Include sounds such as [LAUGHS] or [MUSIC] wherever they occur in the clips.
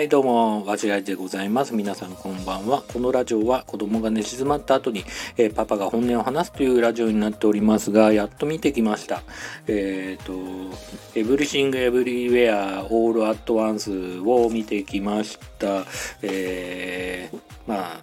はいどうも、わしらいでございます。皆さんこんばんは。このラジオは子供が寝静まった後に、えー、パパが本音を話すというラジオになっておりますが、やっと見てきました。えっ、ー、と、エブリシング・エブリウェア・オール・アット・ワンスを見てきました。えー、まあ、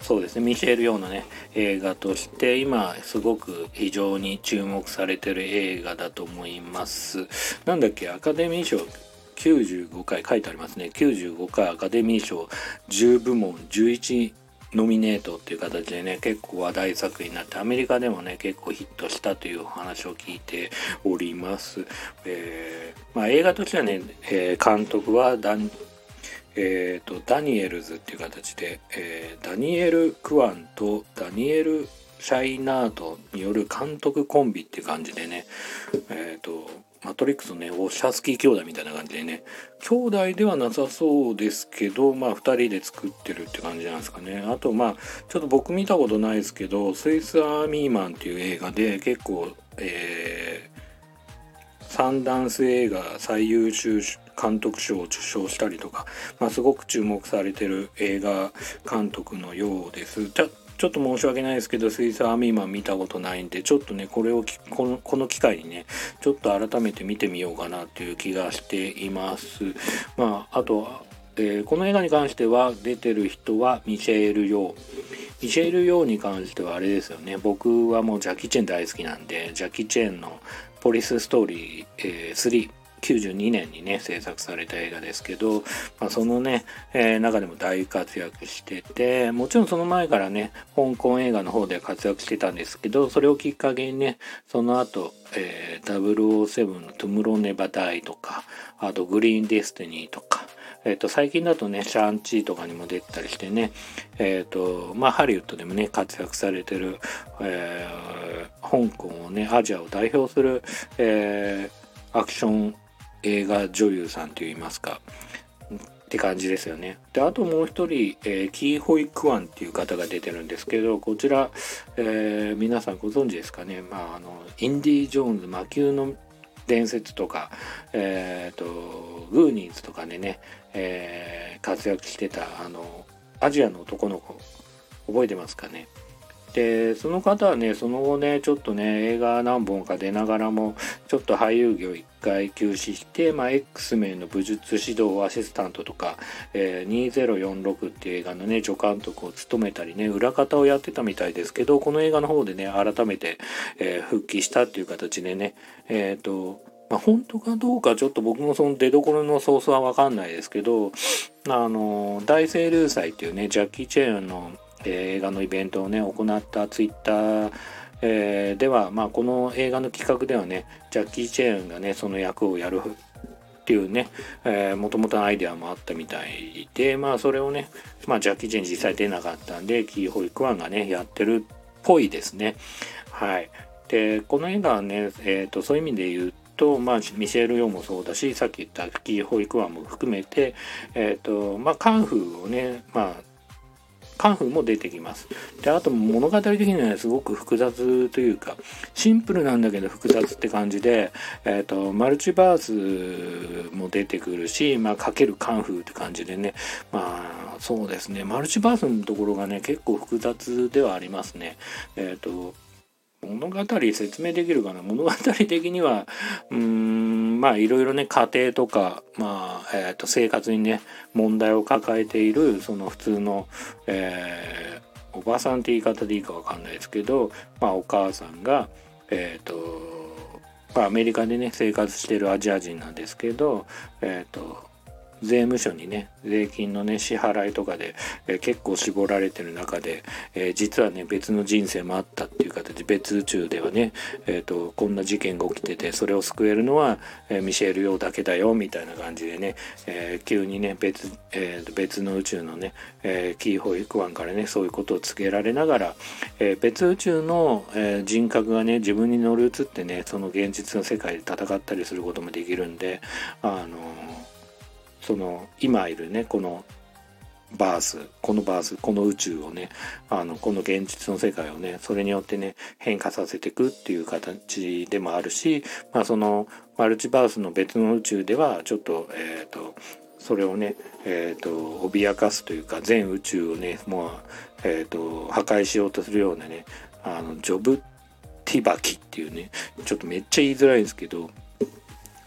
そうですね、ミシェル・ヨーのね、映画として、今、すごく非常に注目されてる映画だと思います。なんだっけ、アカデミー賞95回書いてありますね。95回アカデミー賞10部門11ノミネートっていう形でね結構話題作になってアメリカでもね結構ヒットしたというお話を聞いております、えー、まあ、映画としてはね、えー、監督はダンえーと、ダニエルズっていう形で、えー、ダニエル・クワンとダニエル・シャイナートによる監督コンビっていう感じでね、えーとマトリックスのね、オシャスキー兄弟みたいな感じでね、兄弟ではなさそうですけど、まあ2人で作ってるって感じなんですかね。あとまあ、ちょっと僕見たことないですけど、スイスアーミーマンっていう映画で結構、えー、サンダンス映画最優秀監督賞を受賞したりとか、まあ、すごく注目されてる映画監督のようです。ちょっと申し訳ないですけど、スイスアミーマン見たことないんで、ちょっとね、これをこの、この機会にね、ちょっと改めて見てみようかなっていう気がしています。まあ、あと、えー、この映画に関しては出てる人はミシェール・ヨー。ミシェール・ヨーに関してはあれですよね。僕はもうジャッキ・チェン大好きなんで、ジャッキ・チェンのポリス・ストーリー、えー、3、92年にね制作された映画ですけど、まあ、そのね、えー、中でも大活躍しててもちろんその前からね香港映画の方で活躍してたんですけどそれをきっかけにねその後、えー、007の「トゥモロー・ネバー・ダイ」とかあと「グリーンデスティニー」とかえーと、最近だとねシャンチーとかにも出たりしてねえっ、とまあハリウッドでもね活躍されてる、えー、香港をねアジアを代表する、えー、アクション映画女優さんといいますかって感じですよね。であともう一人、えー、キーホイ・クワンっていう方が出てるんですけどこちら、えー、皆さんご存知ですかね、まあ、あのインディ・ジョーンズ魔球の伝説とか、えーと、グーニーズとかでね、えー、活躍してたあのアジアの男の子覚えてますかねでその方はねその後ねちょっとね映画何本か出ながらもちょっと俳優業一回休止して、まあ、X メンの武術指導アシスタントとか、えー、2046っていう映画のね助監督を務めたりね裏方をやってたみたいですけどこの映画の方でね改めて、えー、復帰したっていう形でねえっ、ー、とまあ、本当かどうかちょっと僕もその出どころのソースは分かんないですけどあの大清流祭っていうねジャッキー・チェーンの映画のイベントをね行ったツイッター、えー、では、まあ、この映画の企画ではねジャッキー・チェーンがねその役をやるっていうねもともとアイデアもあったみたいでまあそれをね、まあ、ジャッキー・チェーン実際出なかったんでキー・ホイ・クワンがねやってるっぽいですね。はい。でこの映画はね、えーと、そういう意味で言うと、まあ、ミシェル・ヨーもそうだしさっき言ったキー・ホイ・クワンも含めて、えーとまあ、カンフーをね、まあ、カンフーも出てきます。で、あと物語的にはすごく複雑というか、シンプルなんだけど複雑って感じで、えっ、ー、と、マルチバースも出てくるし、まあ、かけるカンフーって感じでね、まあ、そうですね、マルチバースのところがね、結構複雑ではありますね。えっ、ー、と、物語説明できるかな？物語的にはうーんまあいろいろね家庭とか、まあえー、と生活にね問題を抱えているその普通の、えー、おばさんって言い方でいいかわかんないですけど、まあ、お母さんがえっ、ー、とまあ、アメリカでね生活してるアジア人なんですけど、えーと税務署にね税金のね支払いとかで、えー、結構絞られてる中で、えー、実はね別の人生もあったっていう形別宇宙ではね、えーと、こんな事件が起きててそれを救えるのは、えー、ミシェル・ヨーだけだよみたいな感じでね、え急にね別,、えー、別の宇宙のね、えキーホイクワンからねそういうことを告げられながら、え別宇宙の、え人格がね自分に乗り移ってねその現実の世界で戦ったりすることもできるんであのその今いるねこのバースこのバースこの宇宙をねあのこの現実の世界をねそれによってね変化させていくっていう形でもあるし、まあ、そのマルチバースの別の宇宙ではちょっと,、えーと、それをね、えーと、脅かすというか全宇宙をねもう、えーと、破壊しようとするようなねあのジョブ・ティバキっていうねちょっとめっちゃ言いづらいんですけど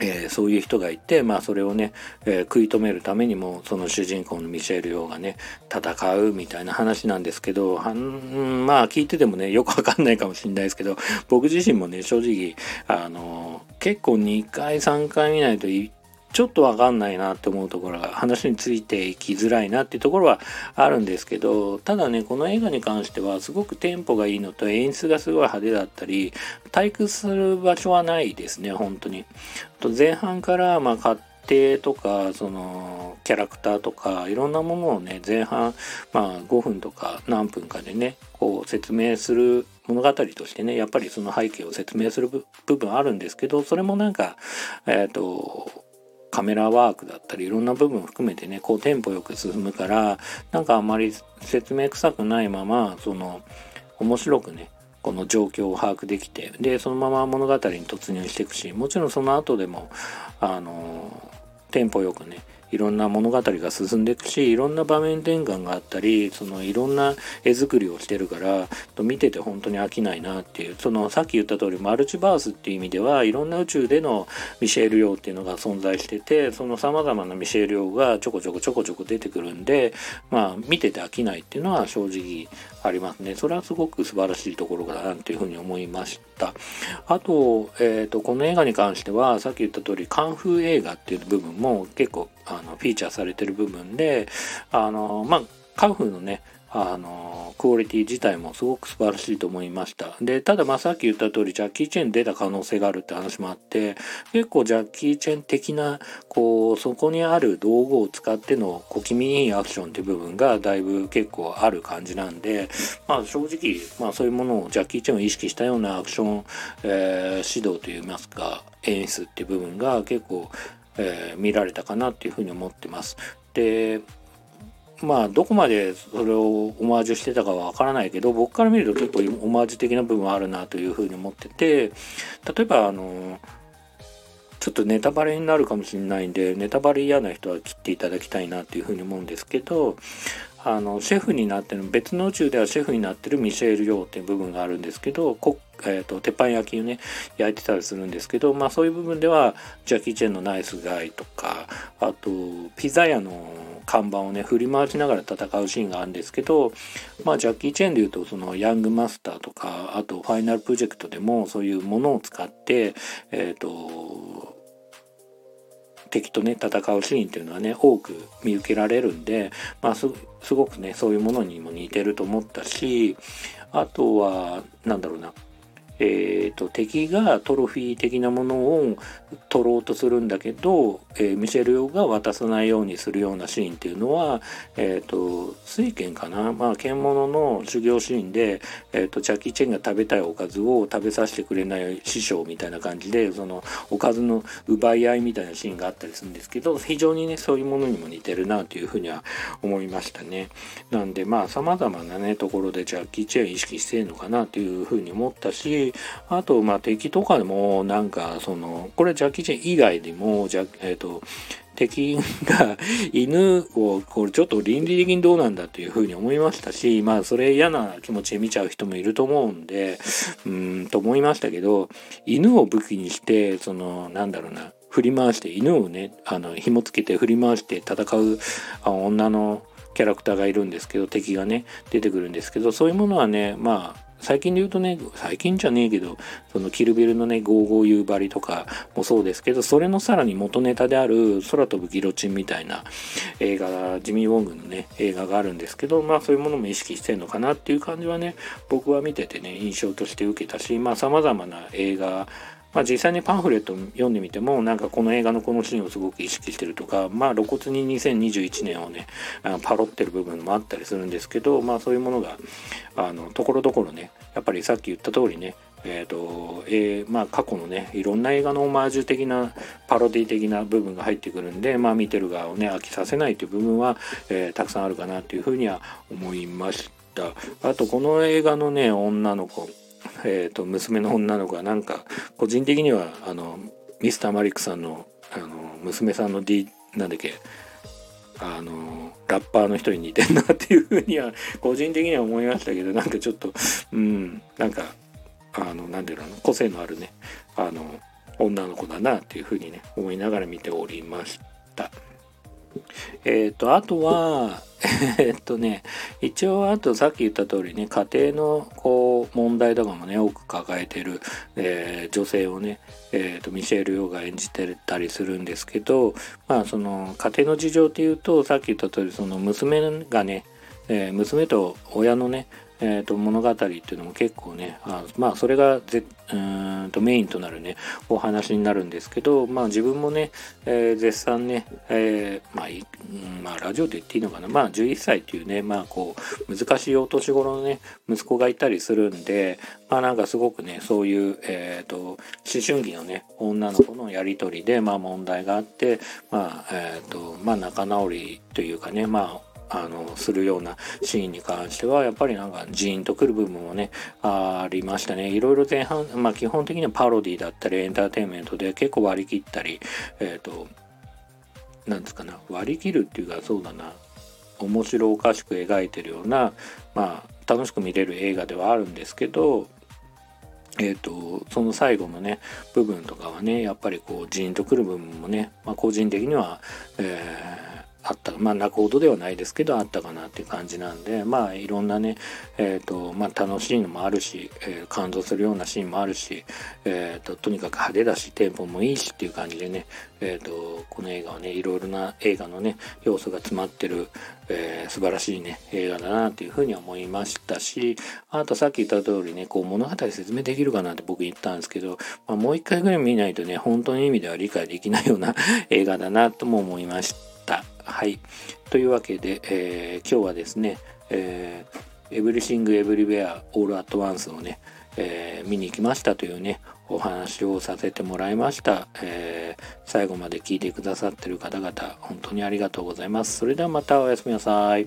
えー、そういう人がいて、まあ、それをね、えー、食い止めるためにもその主人公のミシェル・ヨーがね戦うみたいな話なんですけどはんまあ聞いててもねよくわかんないかもしれないですけど僕自身もね正直あの結構2回3回見ないとちょっとわかんないなって思うところが話についていきづらいなっていうところはあるんですけどただねこの映画に関してはすごくテンポがいいのと演出がすごい派手だったり退屈する場所はないですね本当に。と前半からまあ勝手とかそのキャラクターとかいろんなものをね前半まあ5分とか何分かでねこう説明する物語としてねやっぱりその背景を説明する部分あるんですけどそれもなんかえっ、ー、とカメラワークだったりいろんな部分含めてねこうテンポよく進むからなんかあまり説明臭くないままその面白くねこの状況を把握できてでそのまま物語に突入していくしもちろんその後でもあのテンポよくねいろんな物語が進んでいくしいろんな場面転換があったりそのいろんな絵作りをしてるから見てて本当に飽きないなっていうそのさっき言った通りマルチバースっていう意味ではいろんな宇宙でのミシェール・ヨーっていうのが存在しててそのさまざまなミシェール・ヨーがちょこちょこちょこちょこ出てくるんでまあ見てて飽きないっていうのは正直ありますね。それはすごく素晴らしいところだなっていうふうに思いましあと,、えーと、この映画に関してはさっき言った通りカンフー映画っていう部分も結構あのフィーチャーされてる部分であのまあカンフーのねあのクオリティ自体もすごく素晴らしいと思いました。で、ただまあさっき言った通りジャッキー・チェン出た可能性があるって話もあって結構ジャッキー・チェン的なこうそこにある道具を使っての小気味いいアクションっていう部分がだいぶ結構ある感じなんでまあ正直まあそういうものをジャッキー・チェンを意識したようなアクション、えー、指導といいますか演出っていう部分が結構、えー、見られたかなっていうふうに思ってます。でまあどこまでそれをオマージュしてたかはわからないけど僕から見ると結構オマージュ的な部分はあるなというふうに思ってて例えばあのちょっとネタバレになるかもしれないんでネタバレ嫌な人は切っていただきたいなというふうに思うんですけどあのシェフになってる別の宇宙ではシェフになってるミシェール・ヨーっていう部分があるんですけどこ、えーと、鉄板焼きをね焼いてたりするんですけど、まあ、そういう部分ではジャッキー・チェンのナイスガイとかあとピザ屋の看板をね振り回しながら戦うシーンがあるんですけどまあジャッキー・チェンでいうとそのヤングマスターとかあとファイナルプロジェクトでもそういうものを使ってえっ、ー、と敵とね戦うシーンっていうのはね多く見受けられるんで、まあ、すごくねそういうものにも似てると思ったしあとは何だろうなえーと、敵がトロフィー的なものを取ろうとするんだけど、えー、ミシェル・ヨが渡さないようにするようなシーンっていうのは、えーと、水拳かな、まあ、獣の修行シーンで、えーと、ジャッキー・チェンが食べたいおかずを食べさせてくれない師匠みたいな感じでそのおかずの奪い合いみたいなシーンがあったりするんですけど非常にねそういうものにも似てるなというふうには思いましたね。なんでまあ様々なねところでジャッキー・チェン意識してるのかなというふうに思ったしあと、まあ、敵とかでも、なんか、その、これジャッキー・チェン以外でも、じゃ、えっ、ー、と、[LAUGHS] 敵が犬をこれちょっと倫理的にどうなんだというふうに思いましたしまあそれ嫌な気持ちで見ちゃう人もいると思うんでうんと思いましたけど犬を武器にしてそのなんだろうな振り回して犬をねあの紐つけて振り回して戦う女のキャラクターがいるんですけど敵がね出てくるんですけどそういうものはねまあ最近で言うとね、最近じゃねえけど、そのキルビルのね、55夕張とかもそうですけど、それのさらに元ネタである空飛ぶギロチンみたいな映画、ジミー・ウォングのね、映画があるんですけど、まあそういうものも意識してんのかなっていう感じはね、僕は見ててね、印象として受けたし、まあ様々な映画、まあ、実際にパンフレット読んでみてもなんかこの映画のこのシーンをすごく意識してるとかまあ露骨に2021年をねパロってる部分もあったりするんですけどまあそういうものがあのところどころねやっぱりさっき言った通りねえーとえーまあ、過去のねいろんな映画のオマージュ的なパロディ的な部分が入ってくるんで、まあ、見てる側をね飽きさせないという部分は、えー、たくさんあるかなというふうには思いました。あとこの映画のね女の子。えーと、娘の女の子はなんか個人的にはあのミスターマリックさんのあの娘さんの D なんだっけあのラッパーの人に似てんなっていうふうには個人的には思いましたけどなんかちょっとうんなんかあのなんていうの個性のあるねあの女の子だなっていうふうにね思いながら見ておりました。えっ、ー、とあとは [LAUGHS] えっとね一応あとさっき言った通りね家庭のこう問題とかもね多く抱えてる、えー、女性をね、えーと、ミシェル・ヨーが演じてたりするんですけどまあその家庭の事情っていうとさっき言った通りその娘がね、えー、娘と親のねえーと、物語っていうのも結構ねあまあそれがぜうんとメインとなるねお話になるんですけどまあ自分もね、えー、絶賛ね、えー、まあい、まあラジオで言っていいのかなまあ11歳っていうねまあこう難しいお年頃のね息子がいたりするんでまあなんかすごくねそういう、えーと、思春期のね女の子のやり取りでまあ問題があってまあえっ、ー、とまあ仲直りというかねまああのするようなシーンに関してはやっぱりなんかジーンとくる部分もねありましたね。いろいろ前半まあ基本的にはパロディだったりエンターテインメントで結構割り切ったりえっ、ー、となんですかな割り切るっていうかそうだな面白おかしく描いてるようなまあ楽しく見れる映画ではあるんですけどえーと、その最後のね部分とかはねやっぱりこうジーンとくる部分もね、まあ、個人的には、えあったまあ泣くほどではないですけどあったかなっていう感じなんでまあいろんなねえっ、ー、とまあ楽しいのもあるし、えー、感動するようなシーンもあるし、えーと、とにかく派手だしテンポもいいしっていう感じでねえっ、とこの映画はねいろいろな映画のね要素が詰まってる、えー、素晴らしいね映画だなっていうふうに思いましたしあとさっき言った通りねこう物語説明できるかなって僕言ったんですけど、まあ、もう一回ぐらい見ないとね本当の意味では理解できないような [LAUGHS] 映画だなとも思いました。はい。というわけで、えー、今日はですね、えー、エブリシング・エブリウェア・オール・アット・ワンスをね、えー、見に行きましたというね、お話をさせてもらいました、えー、最後まで聞いてくださってる方々、本当にありがとうございます。それではまたおやすみなさい。